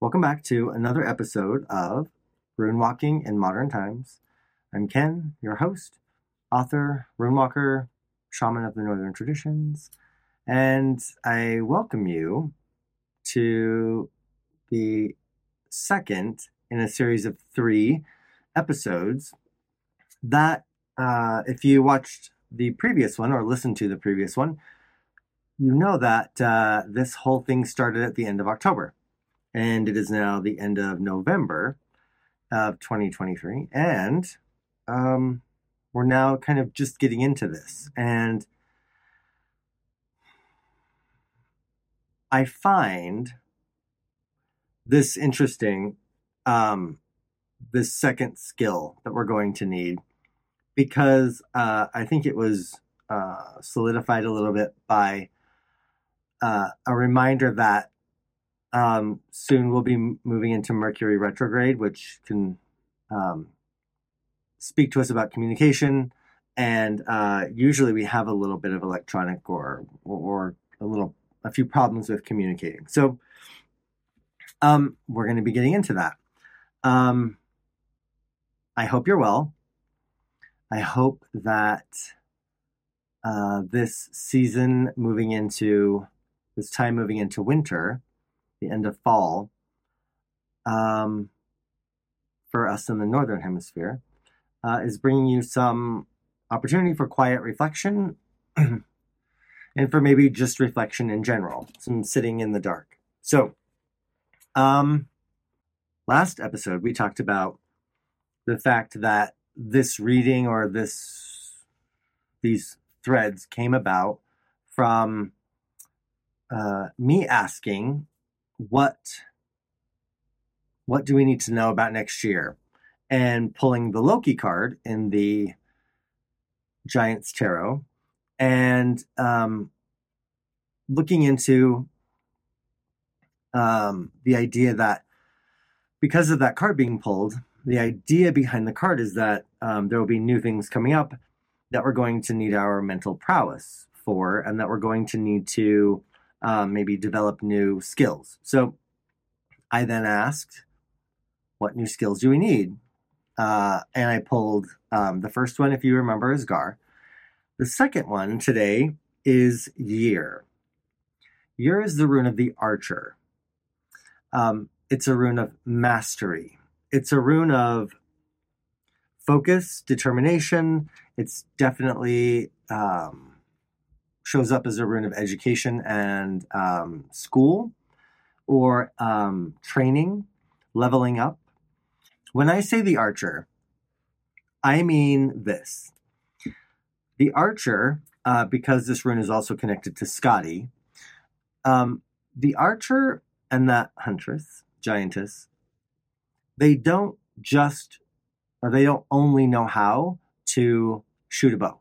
Welcome back to another episode of Runewalking in Modern Times. I'm Ken, your host, author, runewalker, shaman of the Northern Traditions, and I welcome you to the second in a series of three episodes that, uh, if you watched the previous one or listened to the previous one, you know that uh, this whole thing started at the end of October and it is now the end of November of 2023. And um, we're now kind of just getting into this. And I find this interesting, um, this second skill that we're going to need, because uh, I think it was uh, solidified a little bit by uh, a reminder that um, soon we'll be moving into Mercury retrograde, which can um, speak to us about communication. And uh, usually we have a little bit of electronic or or a little a few problems with communicating. So um, we're going to be getting into that. Um, I hope you're well. I hope that uh, this season moving into this time moving into winter the end of fall um, for us in the northern hemisphere uh, is bringing you some opportunity for quiet reflection and for maybe just reflection in general, some sitting in the dark. So, um, last episode we talked about the fact that this reading or this these threads came about from uh, me asking what what do we need to know about next year? And pulling the loki card in the giants tarot and um, looking into um, the idea that because of that card being pulled the idea behind the card is that um, there will be new things coming up that we're going to need our mental prowess for and that we're going to need to um, maybe develop new skills. So I then asked, what new skills do we need? Uh, and I pulled um, the first one, if you remember, is Gar. The second one today is Yr. Yr is the rune of the archer. Um, it's a rune of mastery. It's a rune of focus, determination. It's definitely um, shows up as a rune of education and um, school or um, training, leveling up. When I say the archer, I mean this. The archer, uh, because this rune is also connected to Skadi, um, the archer and that huntress, giantess, they don't just, or they don't only know how to shoot a bow.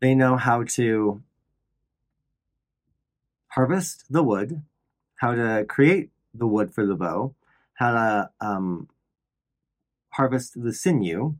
They know how to harvest the wood, how to create the wood for the bow, how to um, harvest the sinew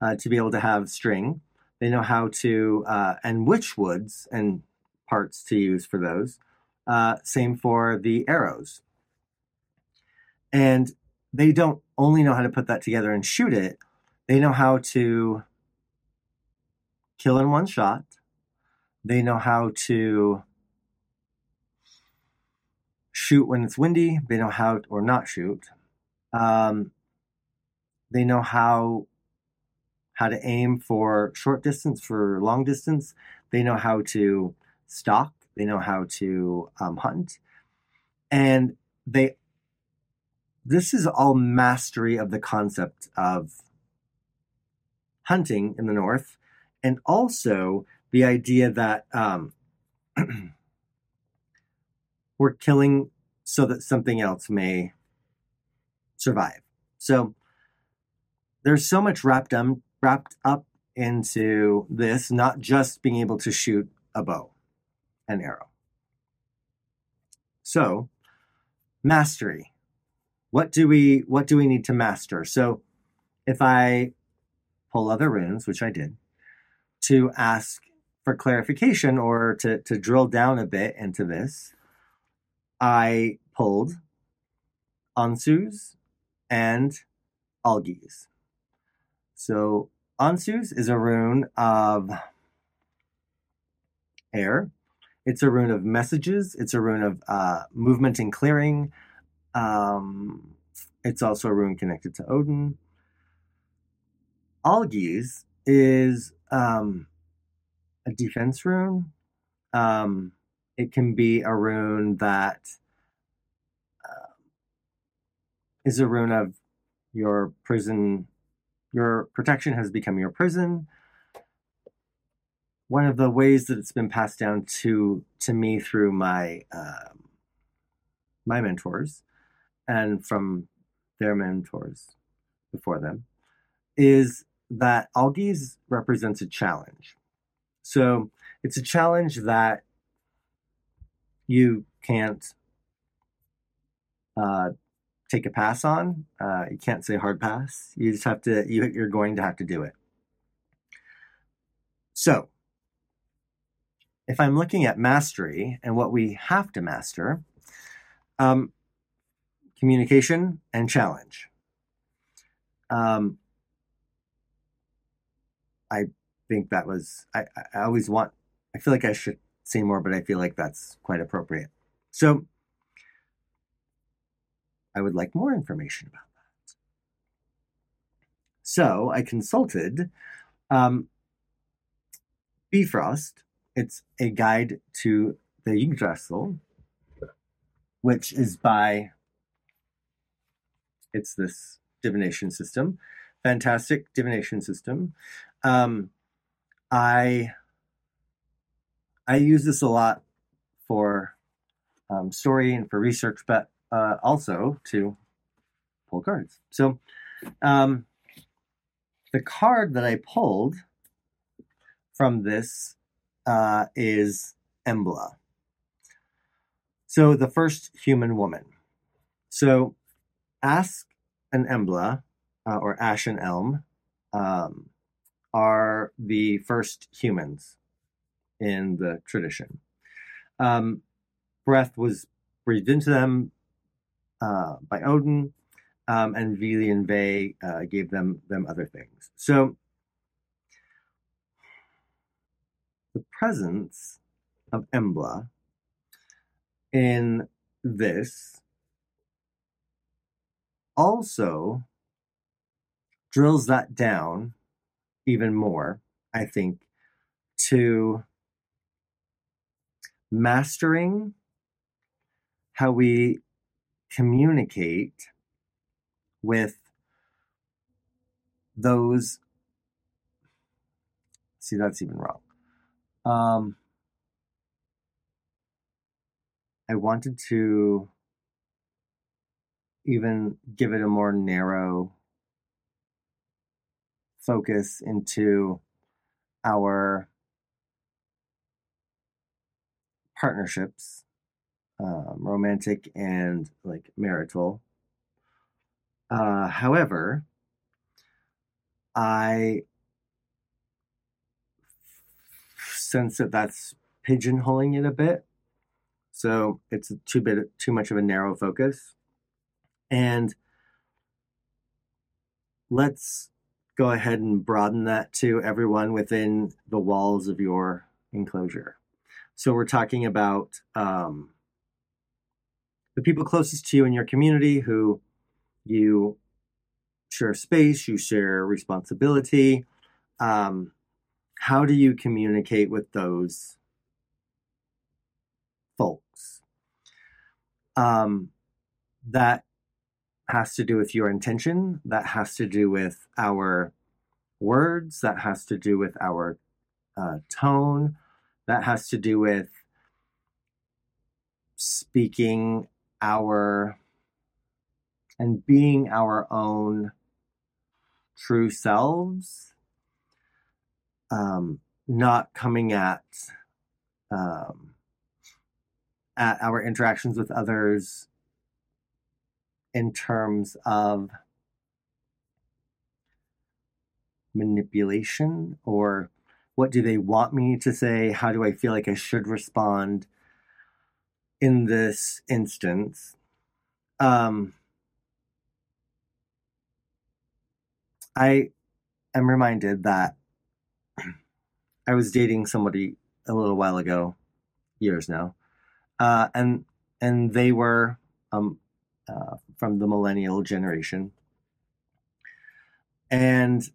uh, to be able to have string. They know how to, uh, and which woods and parts to use for those. Uh, same for the arrows. And they don't only know how to put that together and shoot it, they know how to kill in one shot. They know how to shoot when it's windy. They know how or not shoot. Um, they know how how to aim for short distance, for long distance. They know how to stalk. They know how to um, hunt, and they. This is all mastery of the concept of hunting in the north and also the idea that um, we're killing so that something else may survive. So there's so much wrapped up, wrapped up into this, not just being able to shoot a bow and arrow. So, mastery. What do we what do we need to master? So, if I pull other runes, which I did, to ask for clarification or to, to drill down a bit into this, I pulled Ansuz and Algiz. So Ansuz is a rune of air. It's a rune of messages. It's a rune of uh, movement and clearing. Um, it's also a rune connected to Odin. Algiz is um, a defense rune. Um, it can be a rune that uh, is a rune of your prison. Your protection has become your prison. One of the ways that it's been passed down to to me through my um, my mentors and from their mentors before them is that Algiz represents a challenge. So it's a challenge that you can't uh, take a pass on. Uh, you can't say hard pass. You just have to. You, you're going to have to do it. So, if I'm looking at mastery and what we have to master, um, communication and challenge. Um, I think that was. I, I always want. I feel like I should say more, but I feel like that's quite appropriate. So I would like more information about that. So I consulted um, Bifrost. It's a guide to the Yggdrasil, which is by, it's this divination system, fantastic divination system. Um, I I use this a lot for um, story and for research, but uh, also to pull cards. So um, the card that I pulled from this uh, is Embla. So the first human woman. So Ask an Embla, uh, or Ash and Elm, um, are the first humans in the tradition. Um, breath was breathed into them uh, by Odin, um, and Vili and Ve uh, gave them them other things. So the presence of Embla in this also drills that down even more, I think, to mastering how we communicate with those see that's even wrong. Um i wanted to even give it a more narrow focus into our partnerships, um, romantic and like marital. Uh, however, I sense that that's pigeonholing it a bit. So it's too bit too much of a narrow focus. And let's go ahead and broaden that to everyone within the walls of your enclosure. So we're talking about um, the people closest to you in your community who you share space, you share responsibility. Um, how do you communicate with those folks? Um, that has to do with your intention, that has to do with our words, that has to do with our uh, tone, that has to do with speaking our and being our own true selves, um, not coming at um, at our interactions with others in terms of manipulation or what do they want me to say? How do I feel like I should respond in this instance? Um, I am reminded that I was dating somebody a little while ago, years now, uh, and and they were um, uh, from the millennial generation, and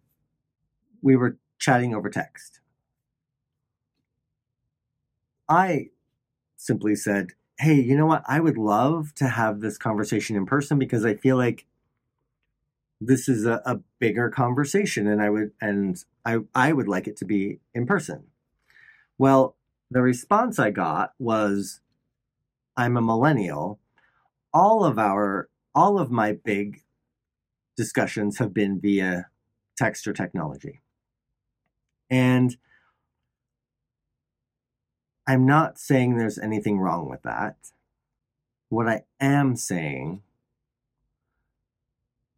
we were chatting over text. I simply said, Hey, you know what? I would love to have this conversation in person because I feel like this is a, a bigger conversation and I would and I I would like it to be in person. Well, the response I got was I'm a millennial. All of our all of my big discussions have been via text or technology. And I'm not saying there's anything wrong with that. What I am saying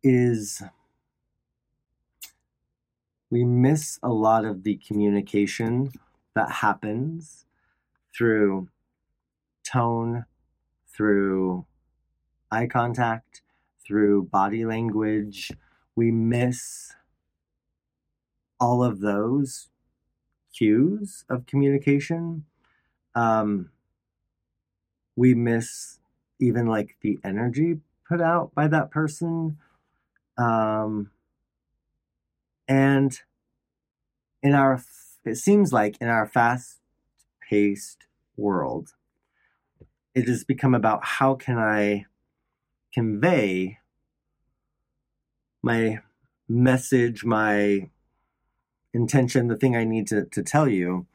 is we miss a lot of the communication that happens through tone, through eye contact, through body language. We miss all of those cues of communication um, we miss even like the energy put out by that person. Um, and in our, it seems like in our fast paced world, it has become about how can I convey my message, my intention, the thing I need to, to tell you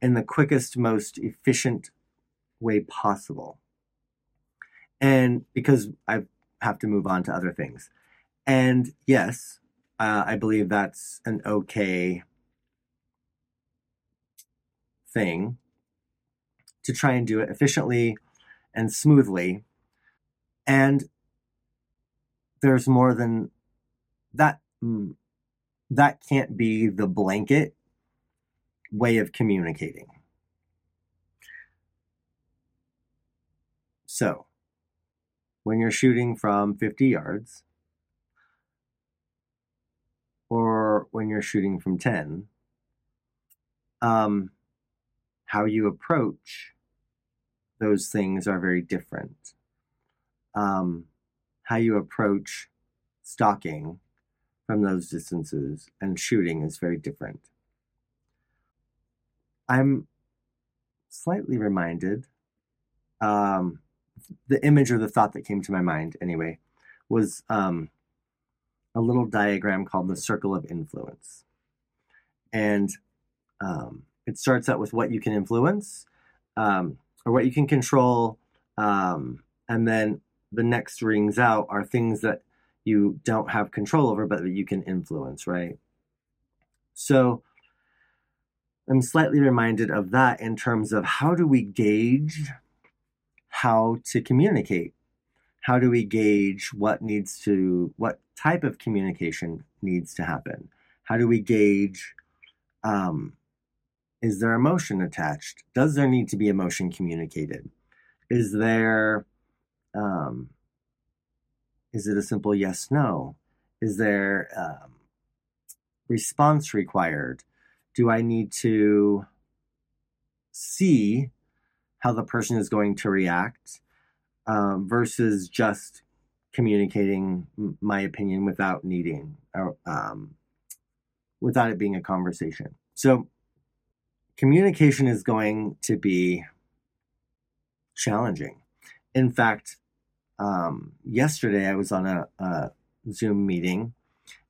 in the quickest, most efficient way possible. And because I have to move on to other things. And yes, uh, I believe that's an okay thing to try and do it efficiently and smoothly. And there's more than that. Mm, that can't be the blanket way of communicating. So, when you're shooting from 50 yards, or when you're shooting from 10, um, how you approach those things are very different. Um, how you approach stalking from those distances and shooting is very different. I'm slightly reminded. Um, the image or the thought that came to my mind, anyway, was um, a little diagram called the circle of influence. And um, it starts out with what you can influence um, or what you can control. Um, and then the next rings out are things that you don't have control over, but that you can influence, right? So I'm slightly reminded of that in terms of how do we gauge how to communicate? How do we gauge what needs to, what type of communication needs to happen? How do we gauge, um, is there emotion attached? Does there need to be emotion communicated? Is there, um, is it a simple yes no? Is there um, response required? do I need to see how the person is going to react um, versus just communicating my opinion without needing or um, without it being a conversation. So communication is going to be challenging. In fact, um, yesterday I was on a, a Zoom meeting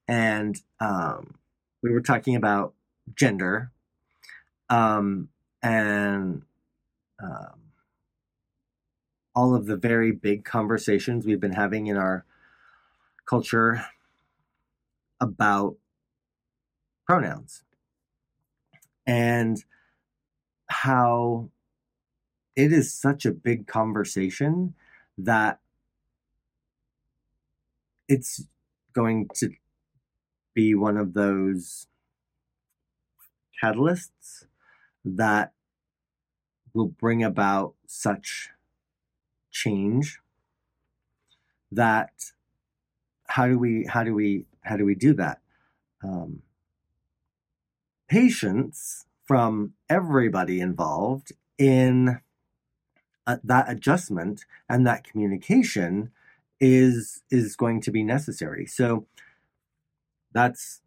and um, we were talking about gender um, and um, all of the very big conversations we've been having in our culture about pronouns and how it is such a big conversation that it's going to be one of those catalysts that will bring about such change that how do we how do we how do we do that? Um, patience from everybody involved in uh, that adjustment and that communication is is going to be necessary. So that's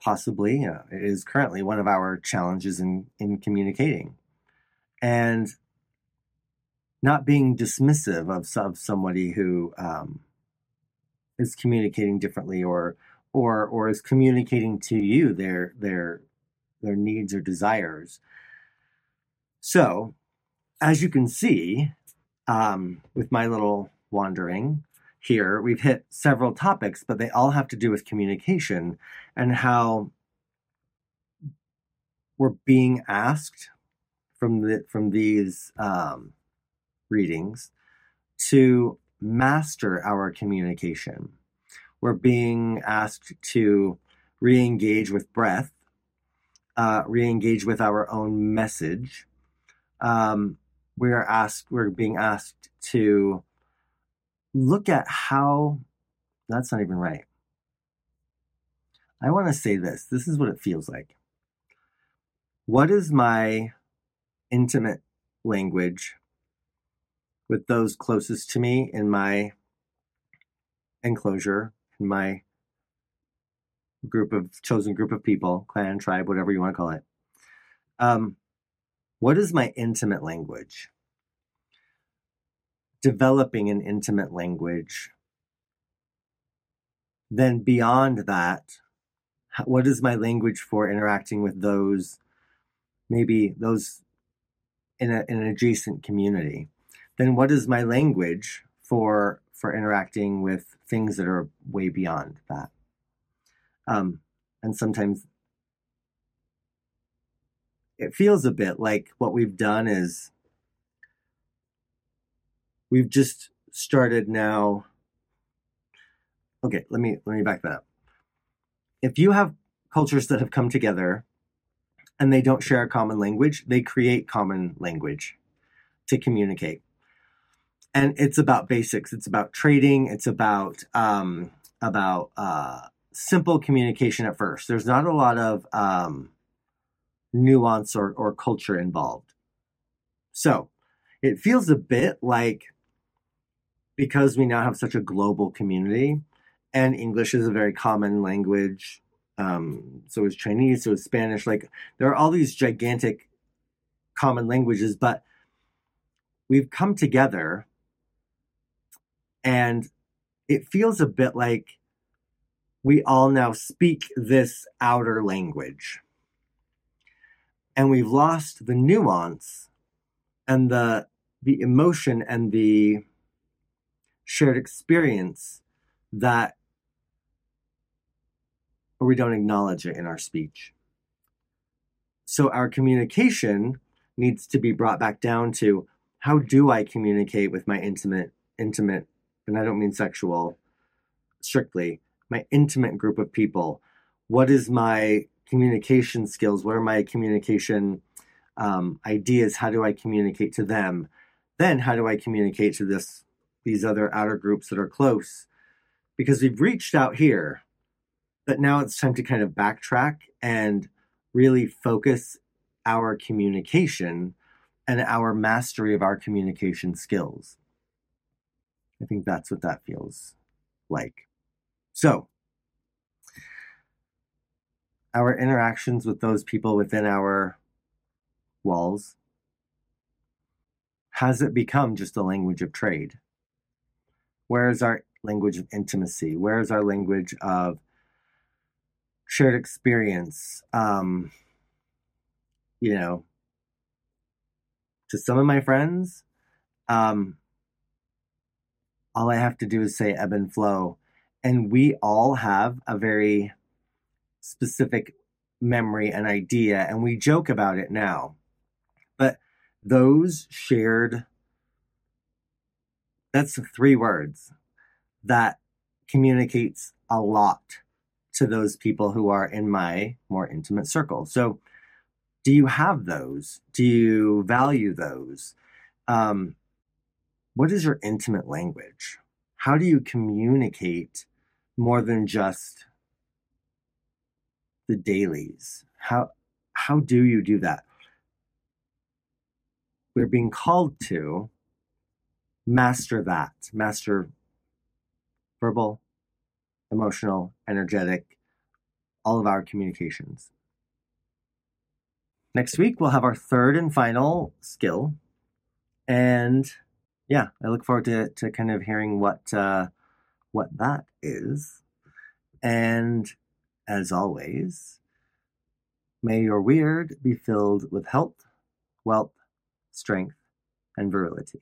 possibly uh, is currently one of our challenges in in communicating and not being dismissive of, of somebody who um, is communicating differently or or or is communicating to you their their their needs or desires so as you can see um, with my little wandering here we've hit several topics but they all have to do with communication and how we're being asked from the from these um, readings to master our communication. We're being asked to re-engage with breath, uh, re-engage with our own message. Um, we are asked. We're being asked to look at how. That's not even right. I want to say this. This is what it feels like. What is my intimate language with those closest to me in my enclosure, in my group of chosen group of people, clan, tribe, whatever you want to call it. Um, what is my intimate language? Developing an intimate language. Then beyond that, what is my language for interacting with those, maybe those in, a, in an adjacent community, then what is my language for for interacting with things that are way beyond that? Um, and sometimes it feels a bit like what we've done is we've just started now. Okay, let me let me back that up. If you have cultures that have come together and they don't share a common language, they create common language to communicate. And it's about basics. It's about trading. It's about um, about uh, simple communication at first. There's not a lot of um, nuance or, or culture involved. So it feels a bit like because we now have such a global community and English is a very common language um, so is Chinese, so is Spanish. Like there are all these gigantic common languages, but we've come together and it feels a bit like we all now speak this outer language. And we've lost the nuance and the the emotion and the shared experience that or we don't acknowledge it in our speech. So our communication needs to be brought back down to how do I communicate with my intimate, intimate, and I don't mean sexual strictly, my intimate group of people. What is my communication skills? What are my communication um, ideas? How do I communicate to them? Then how do I communicate to this these other outer groups that are close? Because we've reached out here but now it's time to kind of backtrack and really focus our communication and our mastery of our communication skills. I think that's what that feels like. So, our interactions with those people within our walls has it become just a language of trade? Where is our language of intimacy? Where is our language of shared experience. Um, you know, to some of my friends, um, all I have to do is say ebb and flow. And we all have a very specific memory and idea, and we joke about it now. But those shared, that's three words that communicates a lot to those people who are in my more intimate circle. So, do you have those? Do you value those? Um, what is your intimate language? How do you communicate more than just the dailies. How how do you do that? We're being called to master that, master verbal, emotional, energetic, all of our communications. Next week, we'll have our third and final skill. And yeah, I look forward to, to kind of hearing what, uh, what that is. And as always, may your wyrd be filled with health, wealth, strength, and virility.